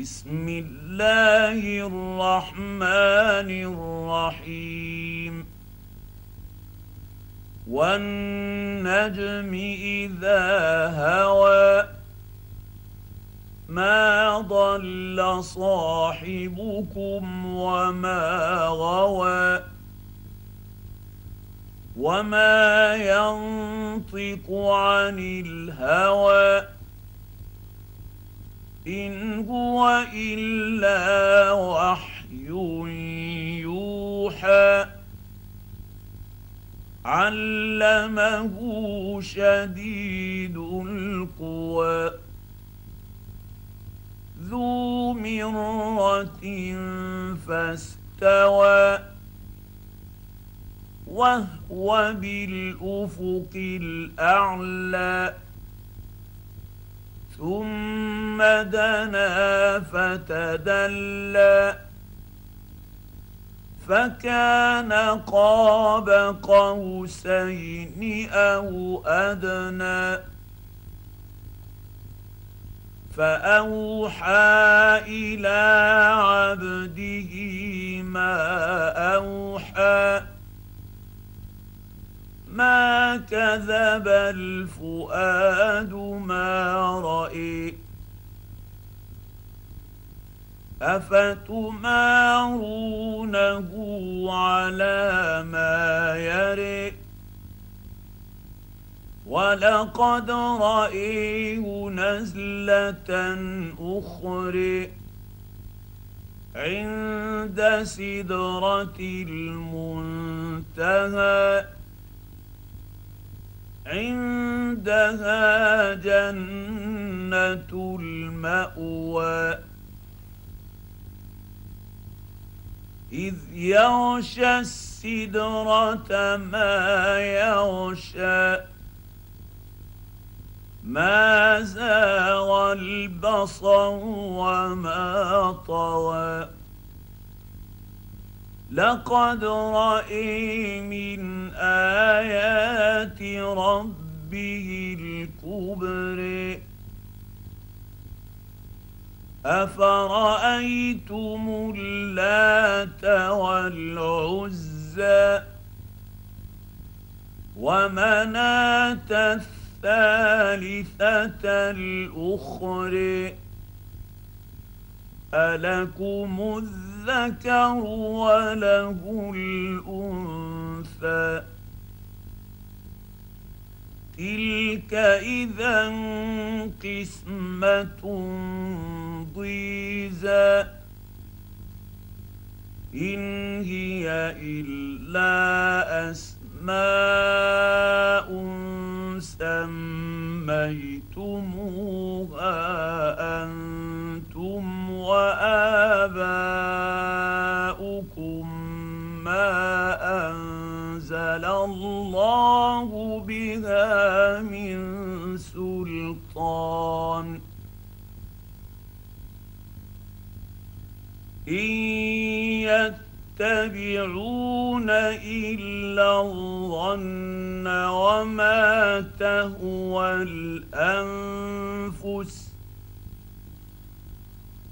بسم الله الرحمن الرحيم. والنجم إذا هوى ما ضل صاحبكم وما غوى وما ينطق عن الهوى. ان هو الا وحي يوحى علمه شديد القوى ذو مره فاستوى وهو بالافق الاعلى ثم دنا فتدلى فكان قاب قوسين أو أدنى فأوحى إلى عبده ما أوحى. ما كذب الفؤاد ما راي افتمارونه على ما يرئ ولقد رايه نزله أخرى عند سدره المنتهى عندها جنة المأوى. إذ يغشى السدرة ما يغشى. ما زاغ البصر وما طوى لقد رأي من آيات ربه الكبر. أفرأيتم اللات والعزى ومناة الثالثة الأخرى؟ ألكم الذ الذكر وله الأنثى. تلك إذا قسمة ضيزى. إن هي إلا أسماء سميتموها أنتم وآباؤكم ما أنزل الله بها من سلطان إن يتبعون الا الظن وما تهوى الانفس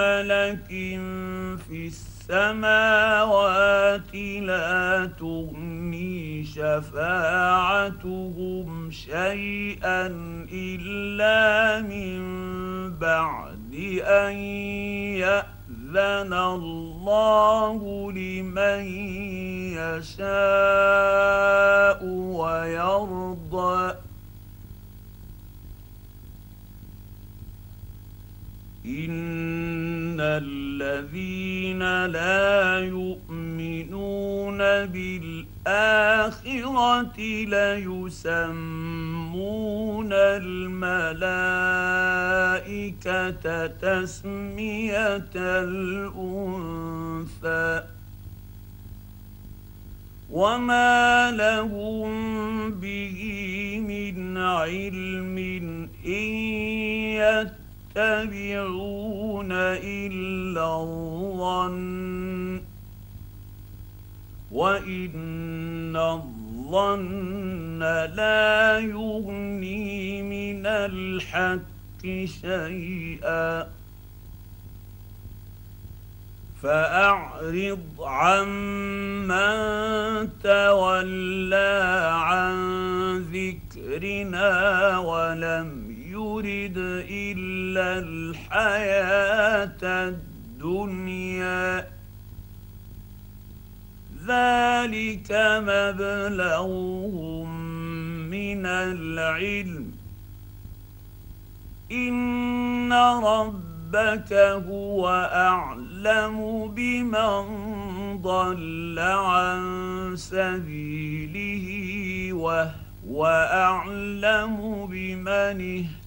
ملك في السماوات لا تغني شفاعتهم شيئا إلا من بعد أن يأتي اذن الله لمن يشاء ويرضى. إن الذين لا يؤمنون بالآخرة ليسمون الملائكة تسمية الأنثى وما لهم به من علم إن يتبعون إلا الظن وإن الظن لا يغني من الحق شيئا فأعرض عمن تولى عن ذكرنا ولم يرد إلا الحياة الدنيا. ذلك مبلغهم من العلم. إن ربك هو أعلم بمن ضل عن سبيله وهو أعلم بمن اهتدى.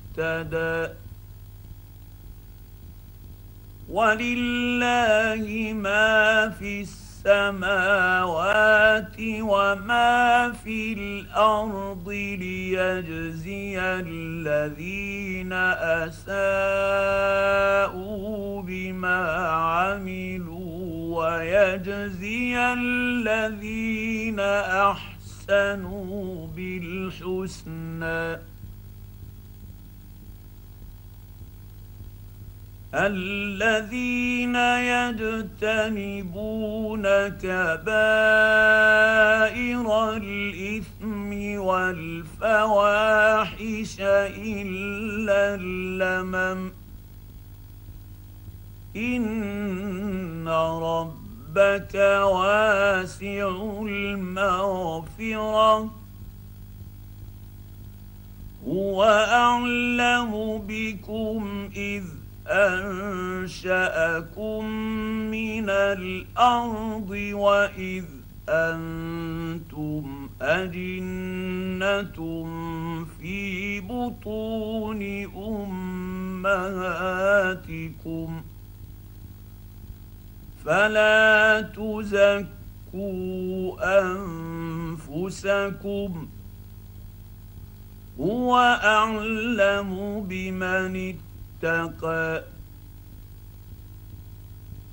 ولله ما في السماوات وما في الأرض ليجزي الذين اساءوا بما عملوا ويجزي الذين احسنوا بالحسنى. الذين يجتنبون كبائر الإثم والفواحش إلا اللمم. إن ربك واسع المغفرة. هو أعلم بكم إذ انشاكم من الأرض واذ أنتم اجنه في بطون امهاتكم فلا تزكوا انفسكم هو اعلم بمن اتقى اتقى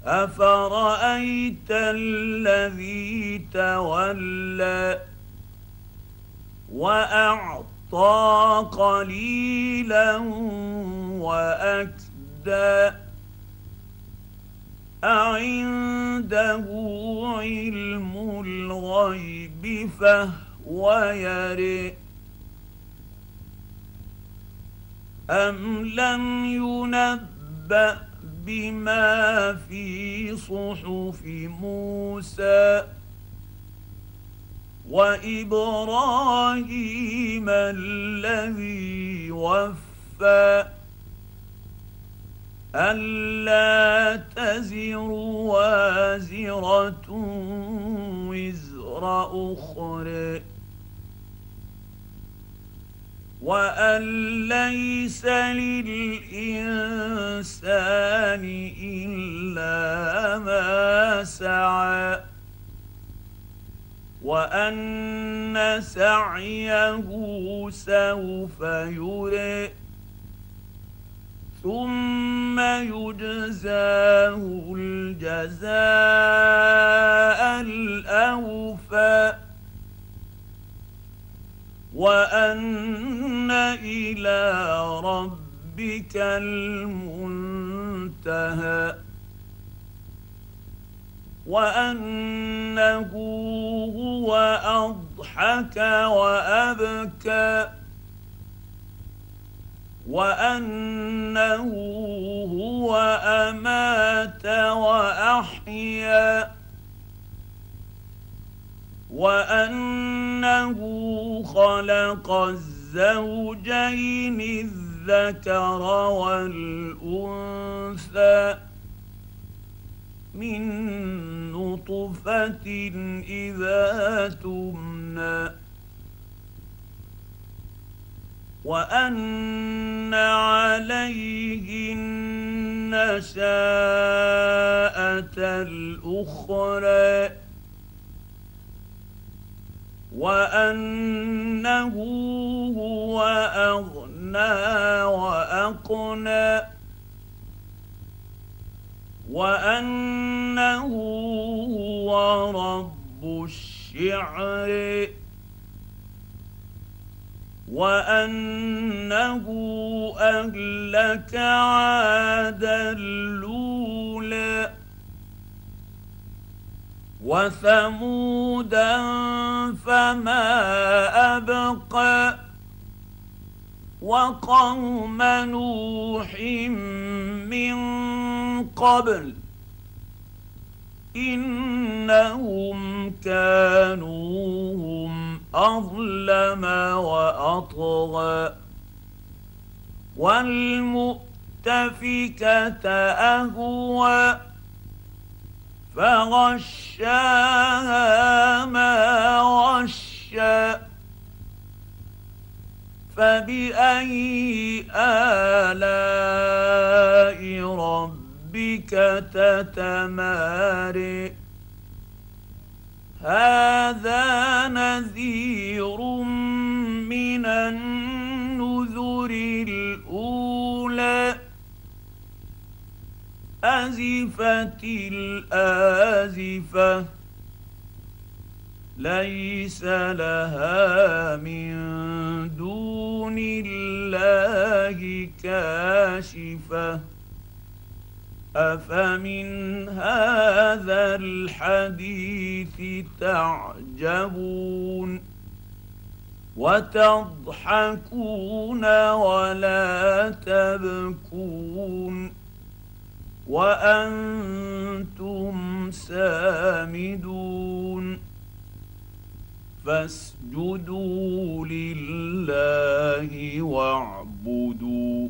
أفرأيت الذي تولى وأعطى قليلا وأكدى؟ أعنده علم الغيب فهو يرئ أم لم ينبأ بما في صحف موسى وإبراهيم الذي وفى ألا تزر وازرة وزر أخرى وان ليس للانسان الا ما سعى وان سعيه سوف يرى ثم يجزاه الجزاء الاوفى وأن إلى ربك المنتهى وأنه هو أضحك وأبكى وأنه هو أمات وأحيا وانه خلق الزوجين الذكر والأنثى من نطفة إذا تمنى وأن عليه النشاءه الأخرى وأنه هو أغنى وأقنى وأنه هو رب الشعر وأنه أهلك عادا الاولى وثمودا فما أبقى وقوم نوح من قبل إنهم كانوا هم أظلم وأطغى والمؤتفكة أهوى فغشاها ما غشى فبأي آلاء ربك تتماري؟ هذا نذير من النذر ازفت الآزفة ليس لها من دون الله كاشفة أفمن هذا الحديث تعجبون وتضحكون ولا تبكون وأنتم سامدون. فاسجدوا لله واعبدوا.